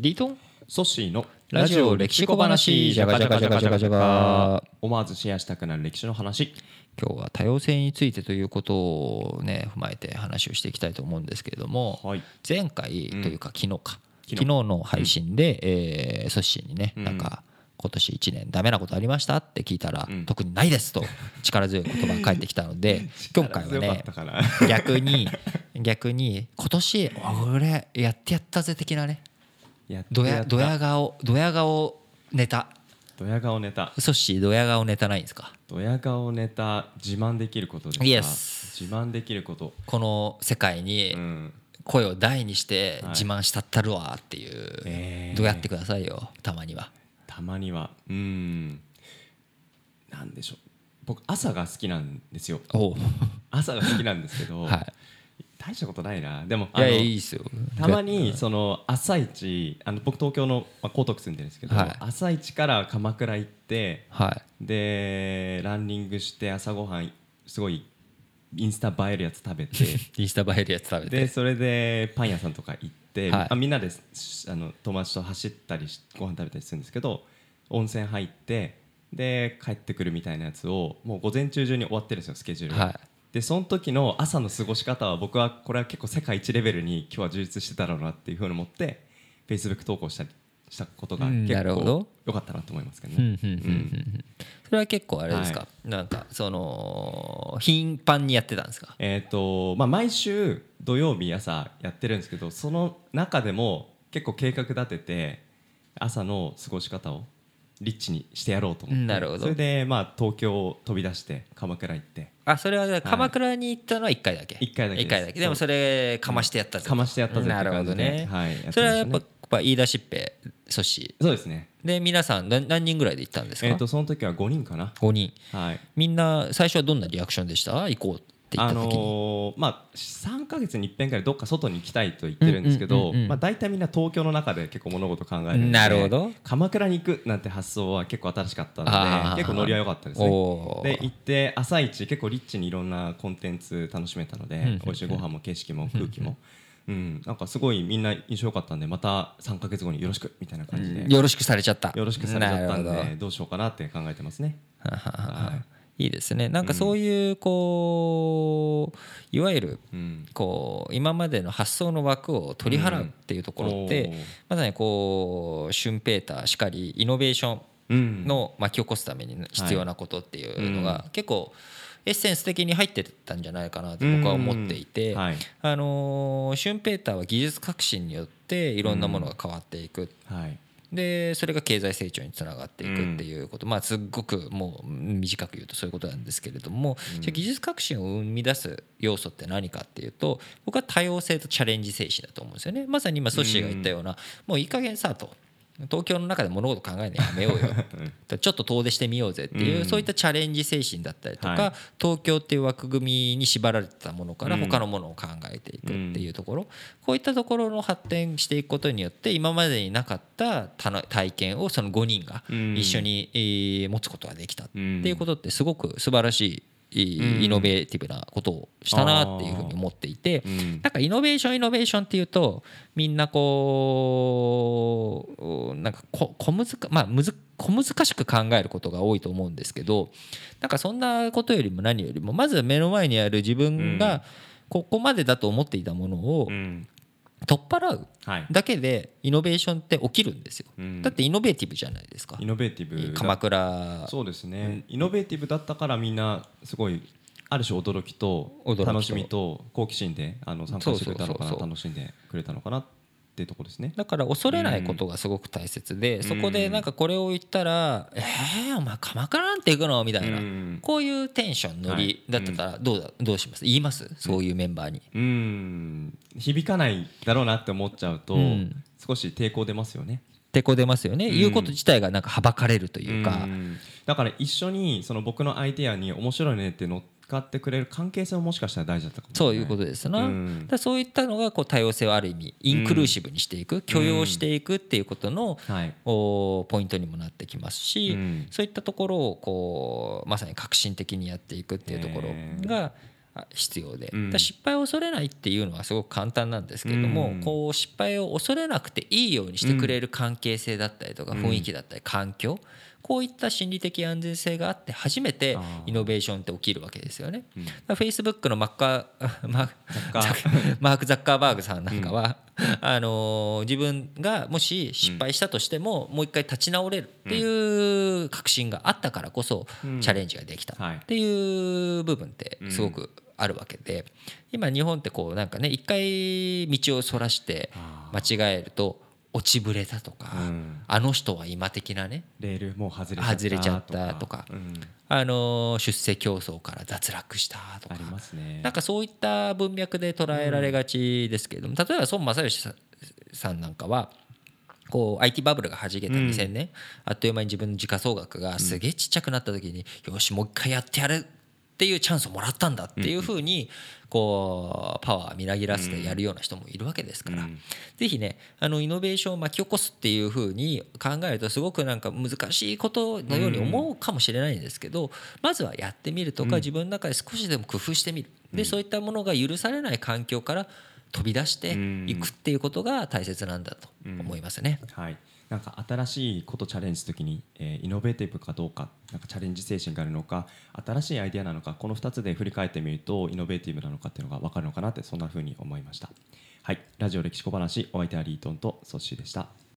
リートン？ソッシーのラジオ歴史小話。じゃがじゃがじゃがじゃがじゃが思わずシェアしたくなる歴史の話。今日は多様性についてということをね踏まえて話をしていきたいと思うんですけれども、はい。前回というか昨日か、昨日。の配信で、えーソッシーにね、うん。なんか今年1年ダメなことありましたって聞いたら、うん。特にないですと力強い言葉が返ってきたので 今回はね逆に逆に今年俺やってやったぜ的なねやドヤドヤ顔ドヤ顔ネタ。ドヤ顔ネタ。ソッシードヤ顔ネタないんですか？ドヤ顔ネタ自慢できることですか？Yes 自慢できること。この世界にうん。声を大にしてはい。自慢したったるわっていう、えー。どうやってくださいよたまには。たまには。うん。なんでしょう。僕朝が好きなんですよ。朝が好きなんですけど、はい大したことないな。でもいやあのいやいいですよ。たまにその朝一あの僕東京の、まあ、江東区住んでるんですけど、はい。朝一から鎌倉行ってはい。でランニングして朝ごはんすごいインスタ映えるやつ食べて インスタ映えるやつ食べて。でそれでパン屋さんとか行って、はい。あみんなでしあの友達と走ったりしご飯食べたりするんですけど温泉入ってで帰ってくるみたいなやつをもう午前中中に終わってるんですよスケジュールが。はいでその時の朝の過ごし方は僕はこれは結構世界一レベルに今日は充実してたろうなっていうふうに思ってフェイスブック投稿したりしたことがうん結構良かったなと思いますけどね。それは結構あれですか、はなんかその頻繁にやってたんですか？えーとまあ、毎週土曜日朝やってるんですけどその中でも結構計画立てて朝の過ごし方をリッチにしてやろうと思って。なるほど。それで、まあ、東京を飛び出して鎌倉行って。あそれは鎌倉に行ったのは1回だけ、一回だけ回だけ。でもそれかましてやったぜとかましてやったぜなるほどね、はい、それはやっぱぱ言い出しっぺ阻止。そうですね。で皆さん何何人ぐらいで行ったんですか、えー、とその時は5人かな。5人。はい。みんな最初はどんなリアクションでした？行こうあのーまあ、3か月に一遍ぐらいどっか外に行きたいと言ってるんですけどうんうんうんうんまあ大体みんな東京の中で結構物事考えるんでなるほど。鎌倉に行くなんて発想は結構新しかったので結構ノリは良かったですね。で行って朝一結構リッチにいろんなコンテンツ楽しめたのでんうん。美味しいご飯も景色も空気も。うん、なんかすごいみんな印象良かったんでまた3か月後によろしくみたいな感じで。よろしくされちゃった。よろしくされちゃったんでど。うしようかなって考えてますね。はははは。はいいですね。なんかそういうこういわゆるうん。こう今までの発想の枠を取り払うっていうところって、うん。まさにこうシュンペーターしかりイノベーションうん。の巻き起こすために必要なことっていうのが結構エッセンス的に入ってたんじゃないかなと僕は思っていて、はい。あのーシュンペーターは技術革新によっていろんなものが変わっていく、はいでそれが経済成長につながっていくっていうこと、まあすっごくもう短く言うとそういうことなんですけれども、じゃあ技術革新を生み出す要素って何かっていうと僕は多様性とチャレンジ精神だと思うんですよね。まさに今ソッシーが言ったような、もういい加減さと東京の中で物事考えるのやめようよ。ちょっと遠出してみようぜっていう、うん。そういったチャレンジ精神だったりとか、はい。東京っていう枠組みに縛られてたものからうん。他のものを考えていくっていうところ、こういったところの発展していくことによって今までになかった体験をその5人がうん。一緒にえー持つことができたってうんいうことってすごく素晴らしいイノベーティブなことをしたなっていうふうに思っていてうん。なんかイノベーションイノベーションっていうとみんなこうなんかこ小難かまあむず小難しく考えることが多いと思うんですけどなんかそんなことよりも何よりもまず目の前にある自分うん。がここまでだと思っていたものをうん取っ払うはい。だけでイノベーションって起きるんですよ。うん。だってイノベーティブじゃないですか。イ。ノベーティブだ。鎌倉。そうですね、イノベーティブだったからみんなすごいある種驚きと楽しみと好奇心であの参加してくれたのかな楽しんでくれたのかなっていうところですね。だから恐れないことがすごく大切で、そこでなんかこれを言ったら「えー、お前鎌倉なんて行くの?」みたいな、うん。こういうテンションノリだったらどうだどうします？言います？そういうメンバーに。うん。響かないだろうなって思っちゃうと、うん。少し抵抗出ますよね。てこ出ますよね、ん。言うこと自体がなんかはばかれるというか、ん。だから一緒にその僕のアイデアに面白いねって乗っかってくれる関係性ももしかしたら大事だったかもしれないそういうことですな、うん。だそういったのがこう多様性をある意味インクルーシブにしていく、許容していくっていうことの、はい。おポイントにもなってきますし、うん。そういったところをこうまさに革新的にやっていくっていうところが、必要で、失敗を恐れないっていうのはすごく簡単なんですけれども、うん。こう失敗を恐れなくていいようにしてくれる関係性だったりとかうん。雰囲気だったり環境こういった心理的安全性があって初めてイノベーションって起きるわけですよね。うん。だから Facebook のマッカー マカー。マーク・ザッカーバーグさんなんかは、あのー自分がもし失敗したとしても、もう一回立ち直れるっていう確信があったからこそ、うん。チャレンジができた。はい。っていう部分ってすごくあるわけで今日本ってこうなんかね一回道をそらしてあ間違えると落ちぶれたとか、うん。あの人は今的なねレールもう外れちゃった外れちゃったとかうん。あのー出世競争から脱落したとか。ありますね。なんかそういった文脈で捉えられがちですけれども、例えば孫正義さんさんなんかはこう IT バブルがはじけた2000年、あっという間に自分の時価総額がすげえちっちゃくなった時に、よしもう一回やってやるっていうチャンスをもらったんだっていうふうにこうパワーみなぎらせてやるような人もいるわけですから、うん。ぜひねあのイノベーションを巻き起こすっていうふうに考えるとすごくなんか難しいことのように思うかもしれないんですけどまずはやってみるとか自分の中で少しでも工夫してみる。でそういったものが許されない環境から飛び出していくっていうことが大切なんだと思いますね。はい、なんか新しいことチャレンジするときに、えーイノベーティブかどうかなんかチャレンジ精神があるのか新しいアイデアなのかこの2つで振り返ってみるとイノベーティブなのかっていうのが分かるのかなってそんなふうに思いました。はい、ラジオ歴史小話お相手はリートンとソッシーでした。